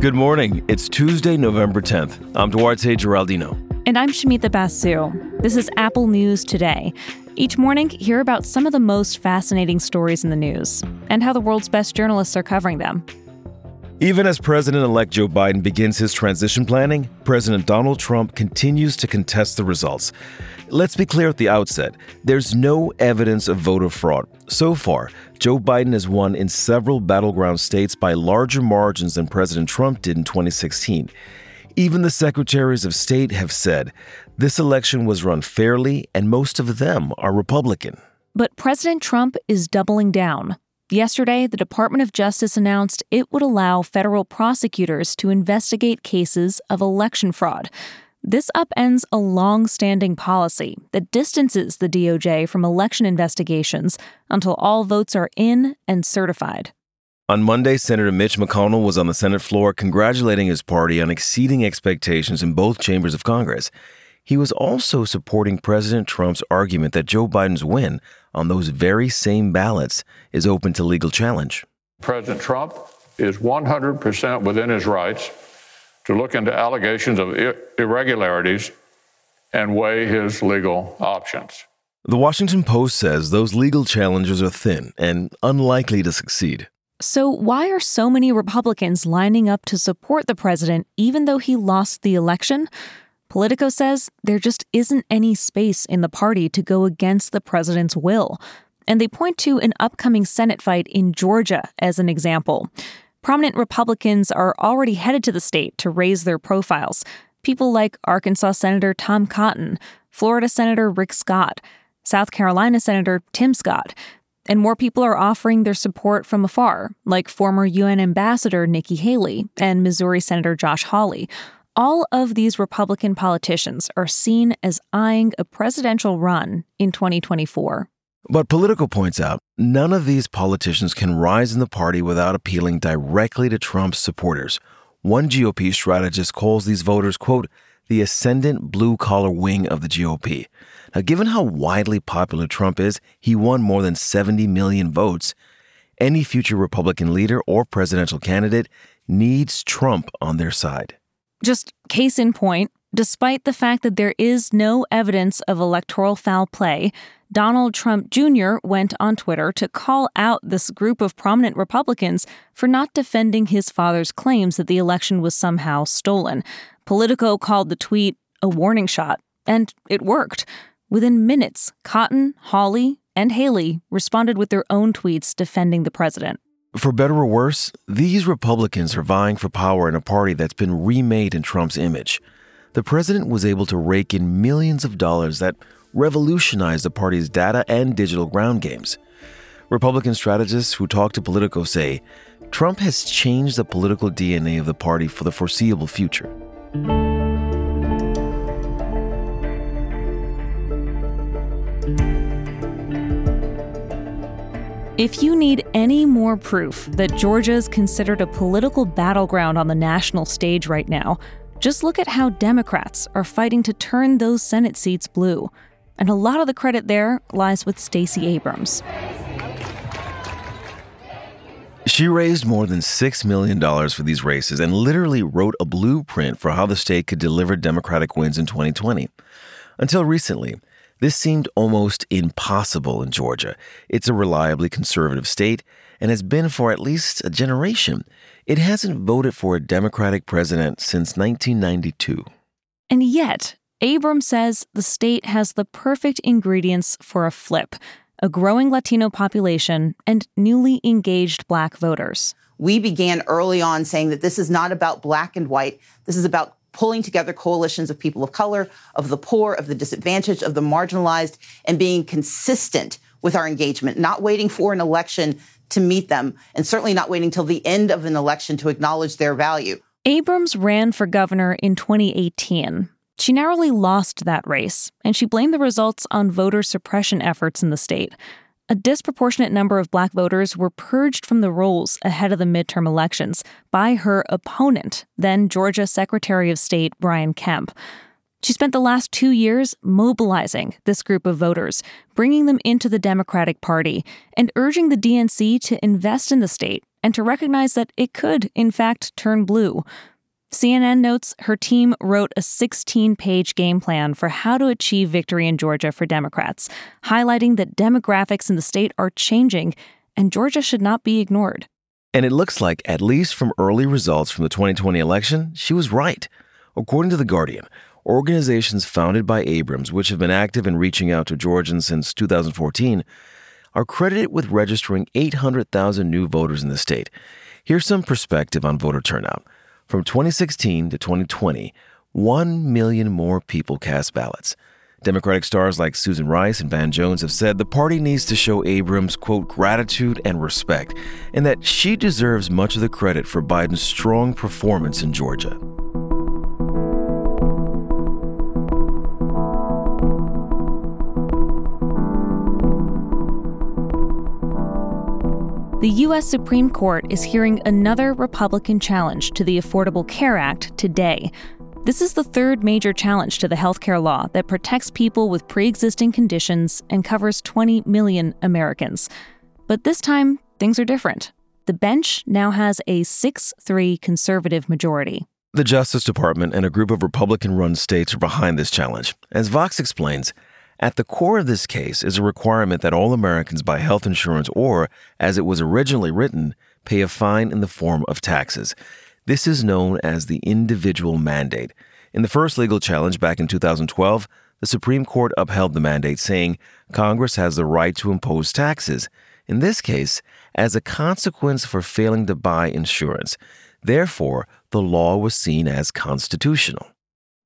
Good morning. It's Tuesday, November 10th. I'm Duarte Geraldino. And I'm Shamita Basu. This is Apple News Today. Each morning, hear about some of the most fascinating stories in the news and how the world's best journalists are covering them. Even as President elect Joe Biden begins his transition planning, President Donald Trump continues to contest the results. Let's be clear at the outset there's no evidence of voter fraud. So far, Joe Biden has won in several battleground states by larger margins than President Trump did in 2016. Even the secretaries of state have said this election was run fairly, and most of them are Republican. But President Trump is doubling down. Yesterday, the Department of Justice announced it would allow federal prosecutors to investigate cases of election fraud. This upends a long standing policy that distances the DOJ from election investigations until all votes are in and certified. On Monday, Senator Mitch McConnell was on the Senate floor congratulating his party on exceeding expectations in both chambers of Congress. He was also supporting President Trump's argument that Joe Biden's win on those very same ballots is open to legal challenge. President Trump is 100% within his rights to look into allegations of irregularities and weigh his legal options. The Washington Post says those legal challenges are thin and unlikely to succeed. So, why are so many Republicans lining up to support the president even though he lost the election? Politico says there just isn't any space in the party to go against the president's will. And they point to an upcoming Senate fight in Georgia as an example. Prominent Republicans are already headed to the state to raise their profiles. People like Arkansas Senator Tom Cotton, Florida Senator Rick Scott, South Carolina Senator Tim Scott, and more people are offering their support from afar, like former UN Ambassador Nikki Haley and Missouri Senator Josh Hawley, all of these Republican politicians are seen as eyeing a presidential run in 2024. But Politico points out none of these politicians can rise in the party without appealing directly to Trump's supporters. One GOP strategist calls these voters, quote, the ascendant blue collar wing of the GOP. Now, given how widely popular Trump is, he won more than 70 million votes. Any future Republican leader or presidential candidate needs Trump on their side. Just case in point, despite the fact that there is no evidence of electoral foul play, Donald Trump Jr. went on Twitter to call out this group of prominent Republicans for not defending his father's claims that the election was somehow stolen. Politico called the tweet a warning shot, and it worked. Within minutes, Cotton, Hawley, and Haley responded with their own tweets defending the president. For better or worse, these Republicans are vying for power in a party that's been remade in Trump's image. The president was able to rake in millions of dollars that revolutionized the party's data and digital ground games. Republican strategists who talk to Politico say Trump has changed the political DNA of the party for the foreseeable future. If you need any more proof that Georgia is considered a political battleground on the national stage right now, just look at how Democrats are fighting to turn those Senate seats blue. And a lot of the credit there lies with Stacey Abrams. She raised more than $6 million for these races and literally wrote a blueprint for how the state could deliver Democratic wins in 2020. Until recently, this seemed almost impossible in Georgia. It's a reliably conservative state and has been for at least a generation. It hasn't voted for a Democratic president since 1992. And yet, Abrams says the state has the perfect ingredients for a flip a growing Latino population and newly engaged black voters. We began early on saying that this is not about black and white, this is about pulling together coalitions of people of color, of the poor, of the disadvantaged, of the marginalized, and being consistent with our engagement, not waiting for an election to meet them, and certainly not waiting till the end of an election to acknowledge their value. Abrams ran for governor in 2018. She narrowly lost that race, and she blamed the results on voter suppression efforts in the state a disproportionate number of black voters were purged from the rolls ahead of the midterm elections by her opponent, then Georgia Secretary of State Brian Kemp. She spent the last two years mobilizing this group of voters, bringing them into the Democratic Party, and urging the DNC to invest in the state and to recognize that it could, in fact, turn blue. CNN notes her team wrote a 16 page game plan for how to achieve victory in Georgia for Democrats, highlighting that demographics in the state are changing and Georgia should not be ignored. And it looks like, at least from early results from the 2020 election, she was right. According to The Guardian, organizations founded by Abrams, which have been active in reaching out to Georgians since 2014, are credited with registering 800,000 new voters in the state. Here's some perspective on voter turnout. From 2016 to 2020, 1 million more people cast ballots. Democratic stars like Susan Rice and Van Jones have said the party needs to show Abrams, quote, gratitude and respect, and that she deserves much of the credit for Biden's strong performance in Georgia. The U.S. Supreme Court is hearing another Republican challenge to the Affordable Care Act today. This is the third major challenge to the healthcare law that protects people with pre existing conditions and covers 20 million Americans. But this time, things are different. The bench now has a 6 3 conservative majority. The Justice Department and a group of Republican run states are behind this challenge. As Vox explains, at the core of this case is a requirement that all Americans buy health insurance or, as it was originally written, pay a fine in the form of taxes. This is known as the individual mandate. In the first legal challenge back in 2012, the Supreme Court upheld the mandate, saying Congress has the right to impose taxes, in this case, as a consequence for failing to buy insurance. Therefore, the law was seen as constitutional.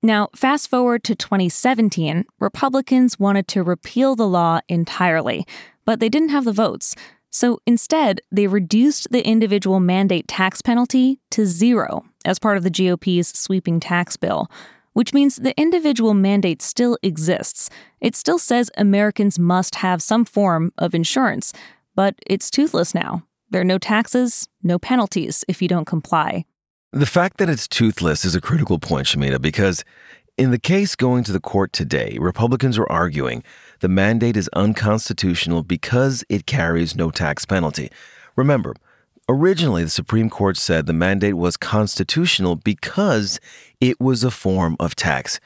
Now, fast forward to 2017, Republicans wanted to repeal the law entirely, but they didn't have the votes. So instead, they reduced the individual mandate tax penalty to zero as part of the GOP's sweeping tax bill, which means the individual mandate still exists. It still says Americans must have some form of insurance, but it's toothless now. There are no taxes, no penalties if you don't comply. The fact that it's toothless is a critical point, Shamita, because in the case going to the court today, Republicans are arguing the mandate is unconstitutional because it carries no tax penalty. Remember, originally the Supreme Court said the mandate was constitutional because it was a form of tax.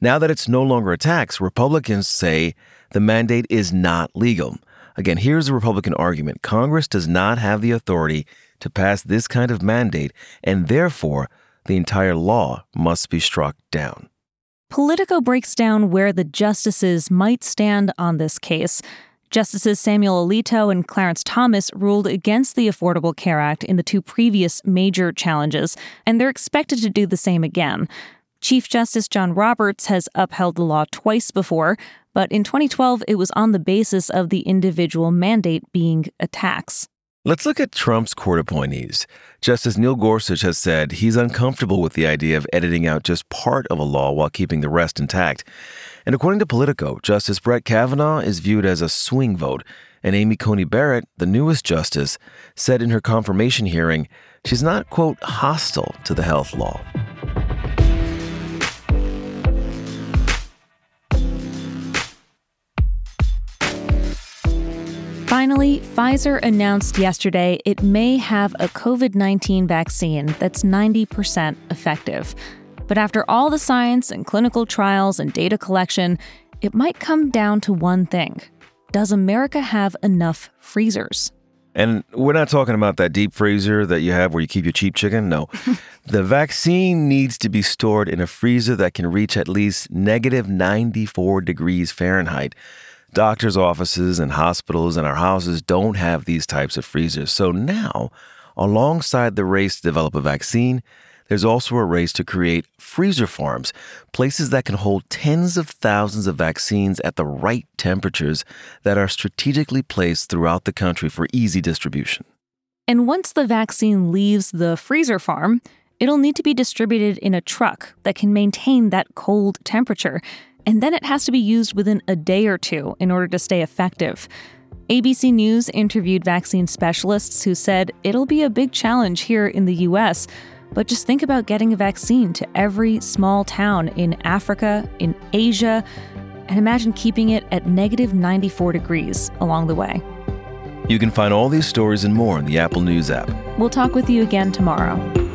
Now that it's no longer a tax, Republicans say the mandate is not legal. Again, here's the Republican argument Congress does not have the authority to pass this kind of mandate, and therefore, the entire law must be struck down. Politico breaks down where the justices might stand on this case. Justices Samuel Alito and Clarence Thomas ruled against the Affordable Care Act in the two previous major challenges, and they're expected to do the same again. Chief Justice John Roberts has upheld the law twice before, but in 2012 it was on the basis of the individual mandate being a tax. Let's look at Trump's court appointees. Justice Neil Gorsuch has said he's uncomfortable with the idea of editing out just part of a law while keeping the rest intact. And according to Politico, Justice Brett Kavanaugh is viewed as a swing vote. And Amy Coney Barrett, the newest justice, said in her confirmation hearing she's not, quote, hostile to the health law. Finally, Pfizer announced yesterday it may have a COVID 19 vaccine that's 90% effective. But after all the science and clinical trials and data collection, it might come down to one thing Does America have enough freezers? And we're not talking about that deep freezer that you have where you keep your cheap chicken. No. the vaccine needs to be stored in a freezer that can reach at least negative 94 degrees Fahrenheit. Doctors' offices and hospitals and our houses don't have these types of freezers. So now, alongside the race to develop a vaccine, there's also a race to create freezer farms, places that can hold tens of thousands of vaccines at the right temperatures that are strategically placed throughout the country for easy distribution. And once the vaccine leaves the freezer farm, it'll need to be distributed in a truck that can maintain that cold temperature and then it has to be used within a day or two in order to stay effective. ABC News interviewed vaccine specialists who said it'll be a big challenge here in the US. But just think about getting a vaccine to every small town in Africa, in Asia, and imagine keeping it at negative 94 degrees along the way. You can find all these stories and more in the Apple News app. We'll talk with you again tomorrow.